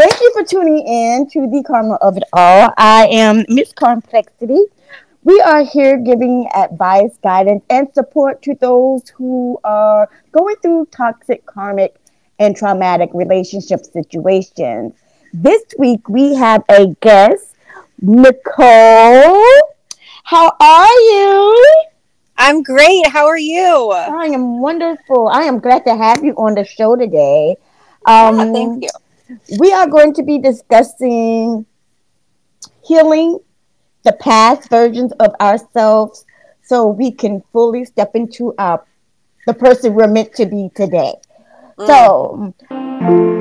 Thank you for tuning in to the Karma of It All. I am Miss Karmplexity. We are here giving advice, guidance, and support to those who are going through toxic, karmic, and traumatic relationship situations. This week we have a guest, Nicole. How are you? I'm great. How are you? I am wonderful. I am glad to have you on the show today. Um, yeah, thank you we are going to be discussing healing the past versions of ourselves so we can fully step into our the person we're meant to be today. Mm. So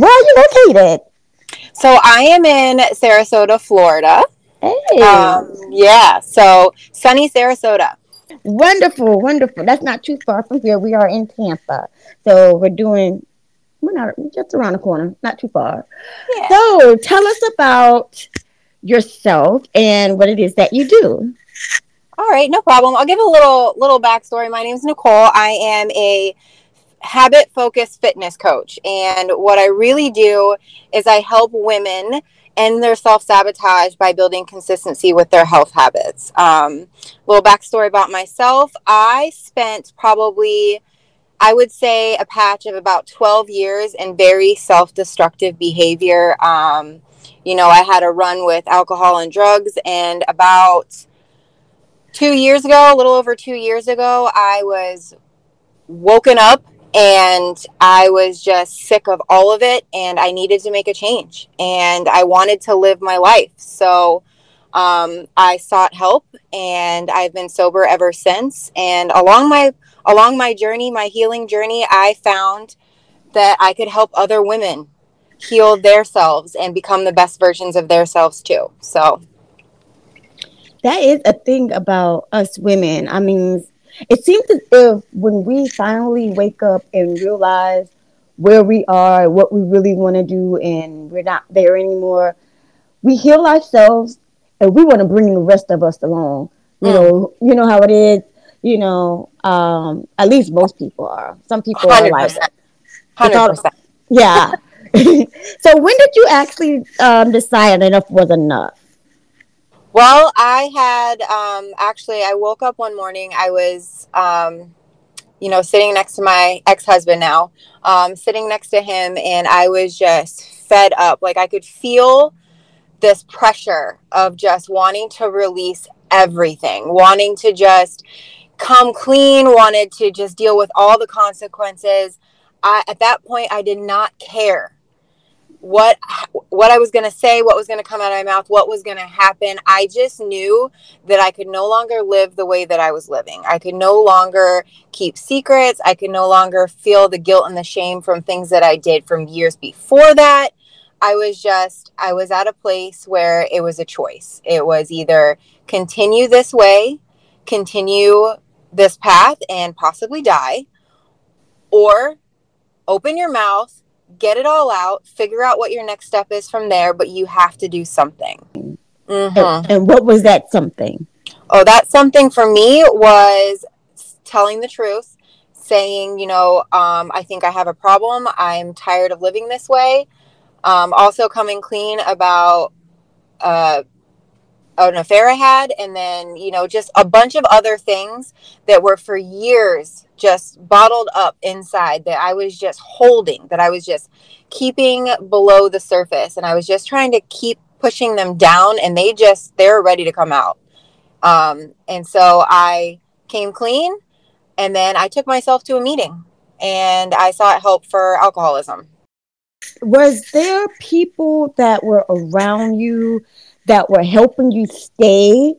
Where are you located? So I am in Sarasota, Florida. Hey. Um, yeah. So sunny Sarasota. Wonderful, wonderful. That's not too far from here. We are in Tampa. So we're doing we're not just around the corner, not too far. Yeah. So tell us about yourself and what it is that you do. All right, no problem. I'll give a little little backstory. My name is Nicole. I am a habit focused fitness coach. And what I really do is I help women end their self sabotage by building consistency with their health habits. Um, little backstory about myself I spent probably, I would say, a patch of about 12 years in very self destructive behavior. Um, you know, I had a run with alcohol and drugs, and about two years ago, a little over two years ago, I was woken up and I was just sick of all of it and I needed to make a change and I wanted to live my life. So um, I sought help and I've been sober ever since. And along my along my journey, my healing journey, I found that I could help other women heal themselves and become the best versions of themselves too. So that is a thing about us women. I mean, it seems as if when we finally wake up and realize where we are, what we really want to do, and we're not there anymore, we heal ourselves and we want to bring the rest of us along. You mm. know, you know how it is. You know, um, at least most people are. Some people 100%. are like, hundred percent. Yeah. so when did you actually um, decide enough was enough? Well, I had um, actually, I woke up one morning. I was, um, you know, sitting next to my ex husband now, um, sitting next to him, and I was just fed up. Like I could feel this pressure of just wanting to release everything, wanting to just come clean, wanted to just deal with all the consequences. I, at that point, I did not care what what I was going to say, what was going to come out of my mouth, what was going to happen. I just knew that I could no longer live the way that I was living. I could no longer keep secrets. I could no longer feel the guilt and the shame from things that I did from years before that. I was just I was at a place where it was a choice. It was either continue this way, continue this path and possibly die, or open your mouth get it all out, figure out what your next step is from there, but you have to do something. Mm-hmm. And what was that something? Oh, that something for me was telling the truth, saying, you know, um, I think I have a problem. I'm tired of living this way. Um, also, coming clean about uh, an affair I had, and then, you know, just a bunch of other things that were for years just bottled up inside that I was just holding, that I was just keeping below the surface. And I was just trying to keep pushing them down, and they just, they're ready to come out. Um, and so I came clean, and then I took myself to a meeting and I sought help for alcoholism. Was there people that were around you that were helping you stay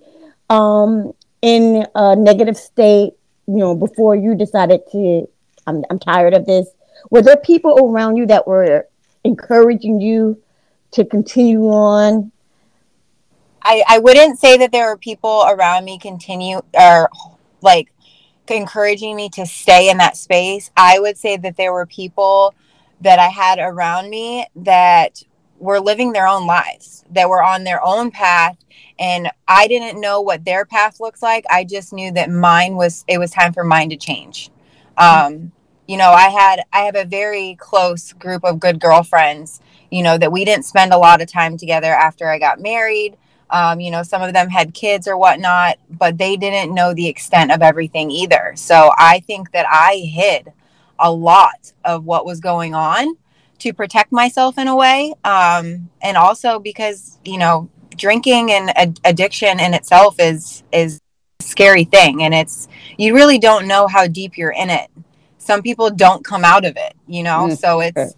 um, in a negative state, you know, before you decided to, I'm, I'm tired of this? Were there people around you that were encouraging you to continue on? I, I wouldn't say that there were people around me continue or like encouraging me to stay in that space. I would say that there were people that I had around me that were living their own lives, that were on their own path. And I didn't know what their path looks like. I just knew that mine was, it was time for mine to change. Um, you know, I had, I have a very close group of good girlfriends, you know, that we didn't spend a lot of time together after I got married. Um, you know, some of them had kids or whatnot, but they didn't know the extent of everything either. So I think that I hid a lot of what was going on to protect myself in a way. Um, and also because, you know, drinking and ad- addiction in itself is, is a scary thing. And it's, you really don't know how deep you're in it. Some people don't come out of it, you know? Mm, so it's,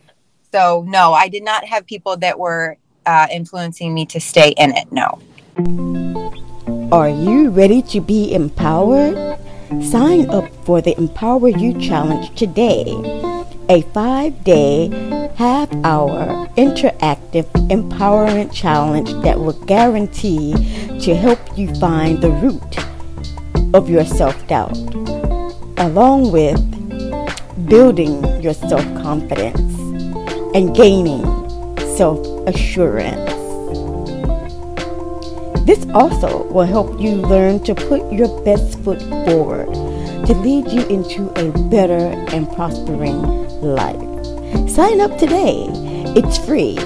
so no, I did not have people that were uh, influencing me to stay in it. No. Are you ready to be empowered? Sign up for the Empower You Challenge today, a five day, half hour interactive empowerment challenge that will guarantee to help you find the root of your self doubt, along with building your self confidence and gaining self assurance. This also will help you learn to put your best foot forward to lead you into a better and prospering life. Sign up today. It's free.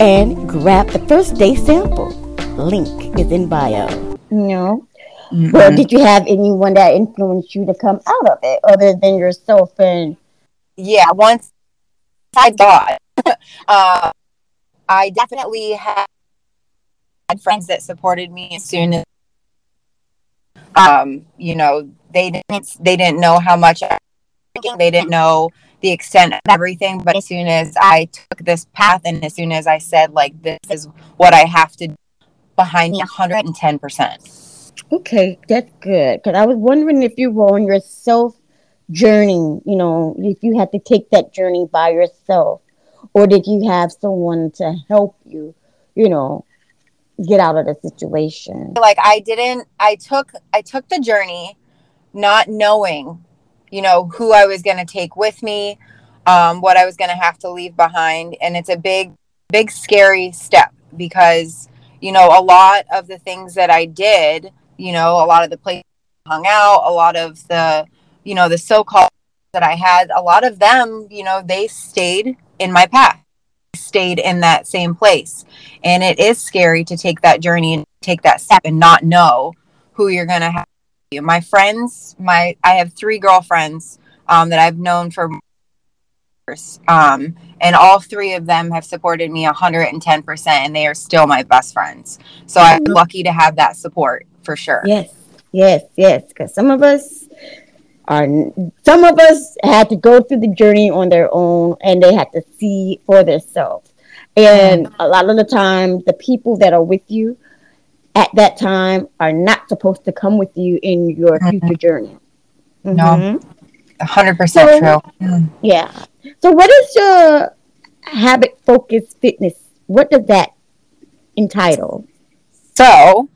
And grab the first day sample. Link is in bio. No. Mm-hmm. Well, did you have anyone that influenced you to come out of it other than yourself and yeah, once I thought uh, I definitely had friends that supported me as soon as um, you know they didn't they didn't know how much I they didn't know the extent of everything but as soon as i took this path and as soon as i said like this is what i have to do behind me 110% okay that's good because i was wondering if you were on your self journey you know if you had to take that journey by yourself or did you have someone to help you you know get out of the situation? Like i didn't i took i took the journey not knowing you know who i was going to take with me um, what i was going to have to leave behind and it's a big big scary step because you know a lot of the things that i did you know a lot of the places I hung out a lot of the you know the so-called that i had a lot of them you know they stayed in my path stayed in that same place. And it is scary to take that journey and take that step and not know who you're going to have. My friends, my I have three girlfriends um, that I've known for years. Um, and all three of them have supported me 110% and they are still my best friends. So I'm lucky to have that support for sure. Yes, yes, yes. Because some of us are some of us had to go through the journey on their own and they had to see for themselves and a lot of the time the people that are with you at that time are not supposed to come with you in your mm-hmm. future journey mm-hmm. no 100% so, true yeah so what is your habit focused fitness what does that entitle so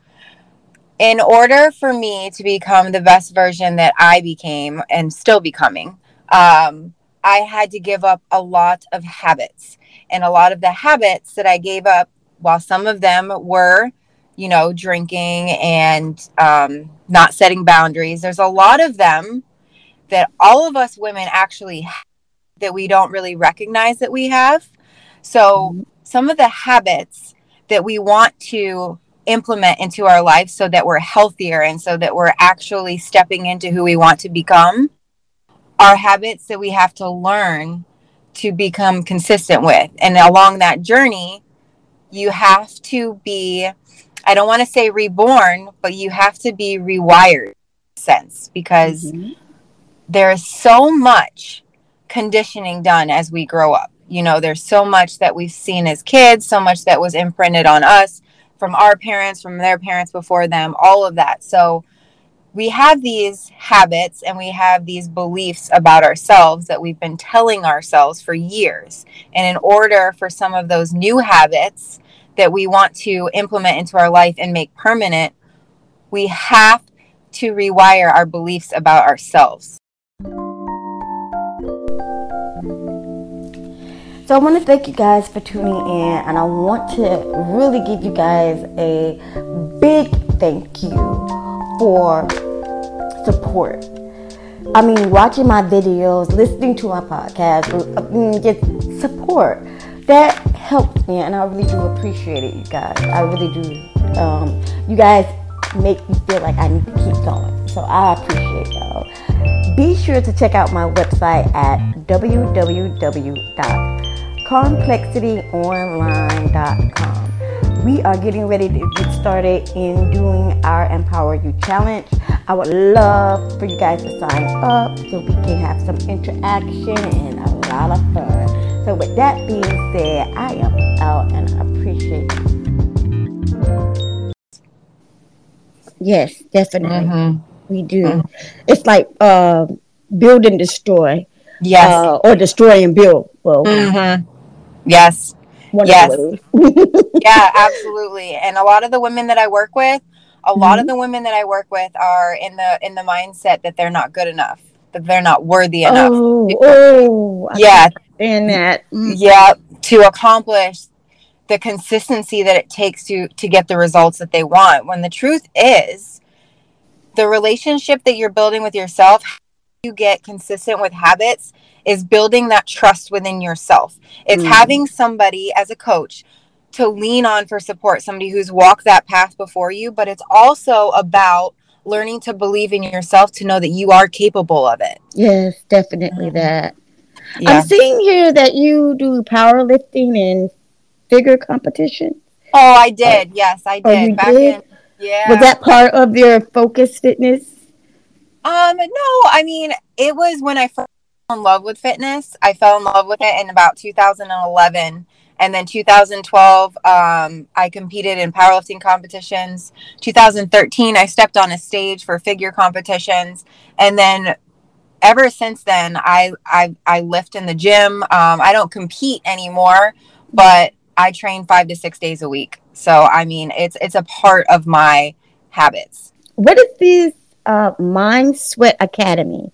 in order for me to become the best version that I became and still becoming, um, I had to give up a lot of habits. And a lot of the habits that I gave up, while some of them were, you know, drinking and um, not setting boundaries, there's a lot of them that all of us women actually have that we don't really recognize that we have. So, mm-hmm. some of the habits that we want to implement into our life so that we're healthier and so that we're actually stepping into who we want to become are habits that we have to learn to become consistent with. And along that journey, you have to be, I don't want to say reborn, but you have to be rewired sense because mm-hmm. there is so much conditioning done as we grow up. You know, there's so much that we've seen as kids, so much that was imprinted on us from our parents, from their parents before them, all of that. So we have these habits and we have these beliefs about ourselves that we've been telling ourselves for years. And in order for some of those new habits that we want to implement into our life and make permanent, we have to rewire our beliefs about ourselves. So I want to thank you guys for tuning in, and I want to really give you guys a big thank you for support. I mean, watching my videos, listening to my podcast, mm, just support. That helped me, and I really do appreciate it, you guys. I really do. Um, you guys make me feel like I need to keep going. So I appreciate y'all. Be sure to check out my website at www.karmplexityonline.com We are getting ready to get started in doing our Empower You Challenge. I would love for you guys to sign up so we can have some interaction and a lot of fun. So, with that being said, I am out and I appreciate you. Yes, definitely. Mm-hmm. We do. Mm-hmm. It's like uh, build and destroy. Yes. Uh, or destroy and build. Well, mm-hmm. Yes. yes. yeah, absolutely. And a lot of the women that I work with, a mm-hmm. lot of mm-hmm. the women that I work with are in the in the mindset that they're not good enough, that they're not worthy enough. Oh, oh yeah. And that. Mm. Yeah, to accomplish the consistency that it takes to to get the results that they want. When the truth is, the relationship that you're building with yourself, you get consistent with habits is building that trust within yourself. It's mm. having somebody as a coach to lean on for support, somebody who's walked that path before you, but it's also about learning to believe in yourself to know that you are capable of it. Yes, definitely mm-hmm. that. Yeah. I'm seeing here that you do powerlifting and figure competition. Oh, I did. yes, I oh, did. Oh, Back did? In, yeah. Was that part of your focus fitness? Um, no, I mean, it was when I first in love with fitness. I fell in love with it in about 2011. And then 2012, um, I competed in powerlifting competitions. 2013, I stepped on a stage for figure competitions. And then ever since then, I, I, I lift in the gym. Um, I don't compete anymore, but I train five to six days a week. So, I mean, it's, it's a part of my habits. What is this uh, Mind Sweat Academy?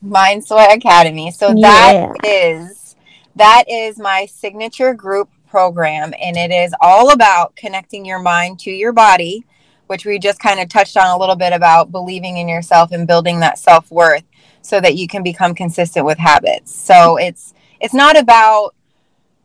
Mind Sweat Academy. So that yeah. is that is my signature group program and it is all about connecting your mind to your body, which we just kind of touched on a little bit about believing in yourself and building that self-worth so that you can become consistent with habits. So it's it's not about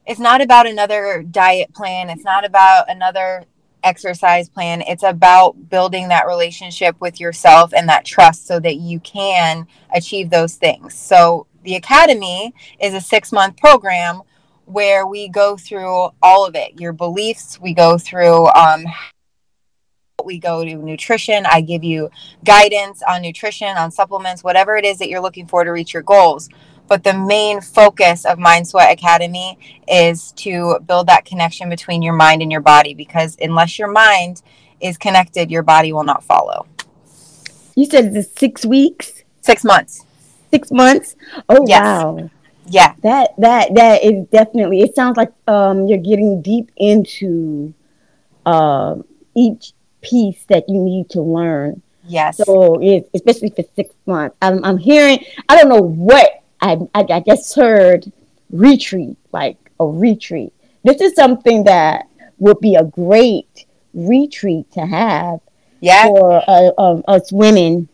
it's not about another diet plan. It's not about another exercise plan. It's about building that relationship with yourself and that trust so that you can achieve those things. So, the Academy is a six month program where we go through all of it your beliefs, we go through um, we go to nutrition. I give you guidance on nutrition, on supplements, whatever it is that you're looking for to reach your goals. But the main focus of Mind Sweat Academy is to build that connection between your mind and your body because unless your mind is connected, your body will not follow. You said it's six weeks? Six months. Six months? Oh yes. wow. Yeah. That that that is definitely it sounds like um you're getting deep into uh, each piece that you need to learn. Yes. So it, especially for six months. I'm, I'm hearing I don't know what I, I, I just heard retreat, like a retreat. This is something that would be a great retreat to have yeah. for uh, um, us women.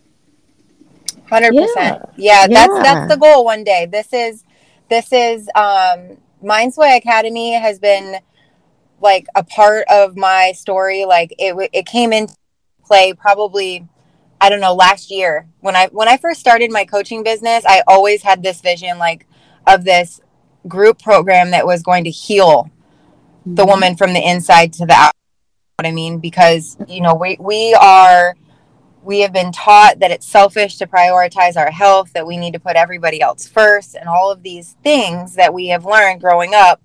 Hundred yeah. percent. Yeah, that's that's the goal. One day, this is this is um, Mind Sweat Academy has been like a part of my story. Like it it came into play probably I don't know, last year when I when I first started my coaching business, I always had this vision like of this group program that was going to heal mm-hmm. the woman from the inside to the out. What I mean, because you know, we we are we have been taught that it's selfish to prioritize our health, that we need to put everybody else first, and all of these things that we have learned growing up.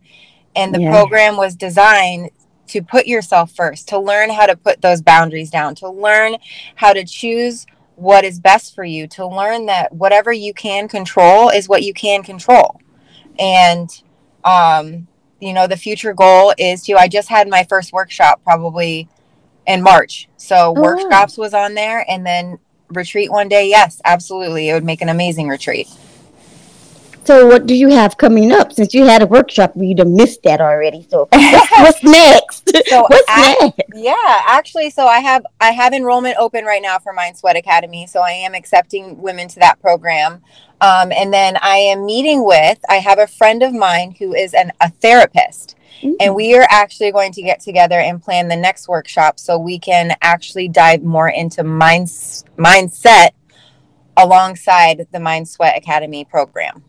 And the yeah. program was designed to put yourself first, to learn how to put those boundaries down, to learn how to choose what is best for you, to learn that whatever you can control is what you can control. And um, you know, the future goal is to, I just had my first workshop probably in March. So oh, workshops wow. was on there and then retreat one day. Yes, absolutely. It would make an amazing retreat. So what do you have coming up? Since you had a workshop, you'd have missed that already. So what's, next? So what's I, next? Yeah, actually, so I have I have enrollment open right now for Mind Sweat Academy. So I am accepting women to that program. Um, and then I am meeting with I have a friend of mine who is an, a therapist. Mm-hmm. And we are actually going to get together and plan the next workshop so we can actually dive more into mind, mindset alongside the Mind Sweat Academy program.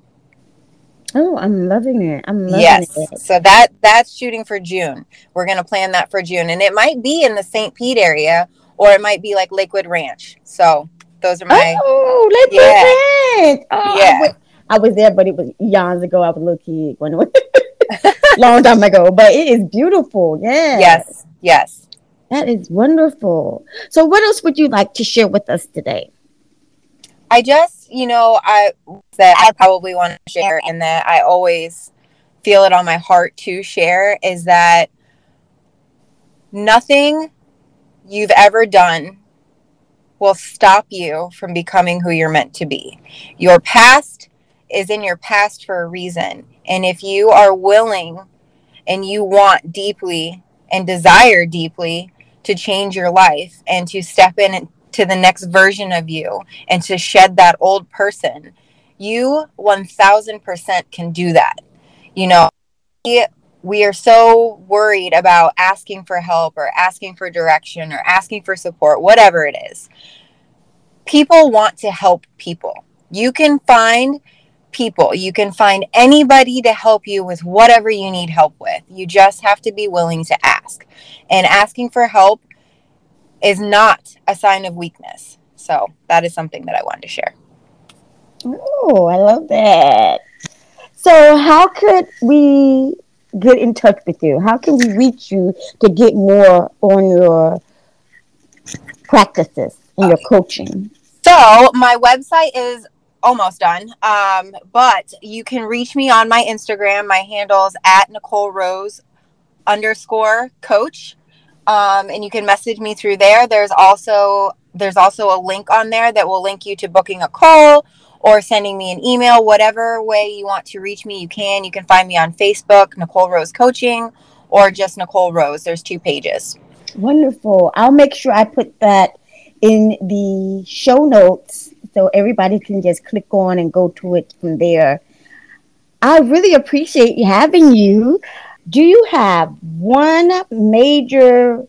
Oh, I'm loving it. I'm loving yes. it. So that that's shooting for June. We're going to plan that for June and it might be in the St. Pete area or it might be like Lakewood Ranch. So those are my Oh, Lakewood yeah. Ranch. Oh, yeah. I was, I was, there but it was years ago. I was a little kid when long time ago, but it is beautiful. Yeah. Yes. Yes. That is wonderful. So what else would you like to share with us today? I just, you know, I that I probably want to share and that I always feel it on my heart to share is that nothing you've ever done will stop you from becoming who you're meant to be. Your past is in your past for a reason. And if you are willing and you want deeply and desire deeply to change your life and to step in to the next version of you and to shed that old person, you 1000% can do that. You know, we, we are so worried about asking for help or asking for direction or asking for support, whatever it is. People want to help people. You can find people. You can find anybody to help you with whatever you need help with. You just have to be willing to ask. And asking for help is not a sign of weakness. So that is something that I wanted to share. Oh, I love that. So, how could we get in touch with you? How can we reach you to get more on your practices and your coaching? So, my website is almost done, um, but you can reach me on my Instagram. My handles at Nicole Rose underscore coach um, and you can message me through there. There's also there's also a link on there that will link you to booking a call or sending me an email. Whatever way you want to reach me, you can. You can find me on Facebook, Nicole Rose Coaching, or just Nicole Rose. There's two pages. Wonderful. I'll make sure I put that in the show notes so everybody can just click on and go to it from there. I really appreciate having you do you have one major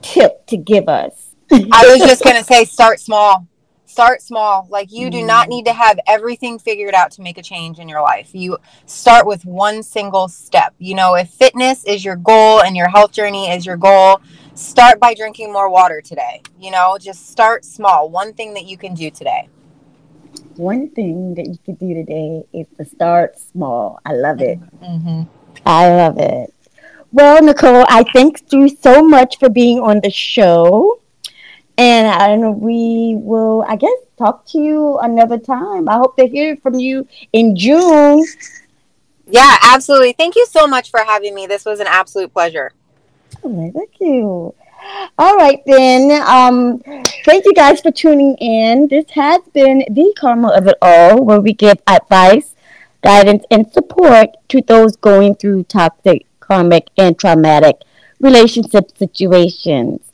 tip to give us? I was just going to say start small. Start small. Like you do not need to have everything figured out to make a change in your life. You start with one single step. You know, if fitness is your goal and your health journey is your goal, start by drinking more water today. You know, just start small. One thing that you can do today. One thing that you could do today is to start small. I love it. Mm-hmm. I love it. Well, Nicole, I thank you so much for being on the show. And, and we will, I guess, talk to you another time. I hope to hear from you in June. Yeah, absolutely. Thank you so much for having me. This was an absolute pleasure. Oh, thank you. All right, then. Um, thank you guys for tuning in. This has been the Karma of It All, where we give advice guidance, and support to those going through toxic, karmic, and traumatic relationship situations.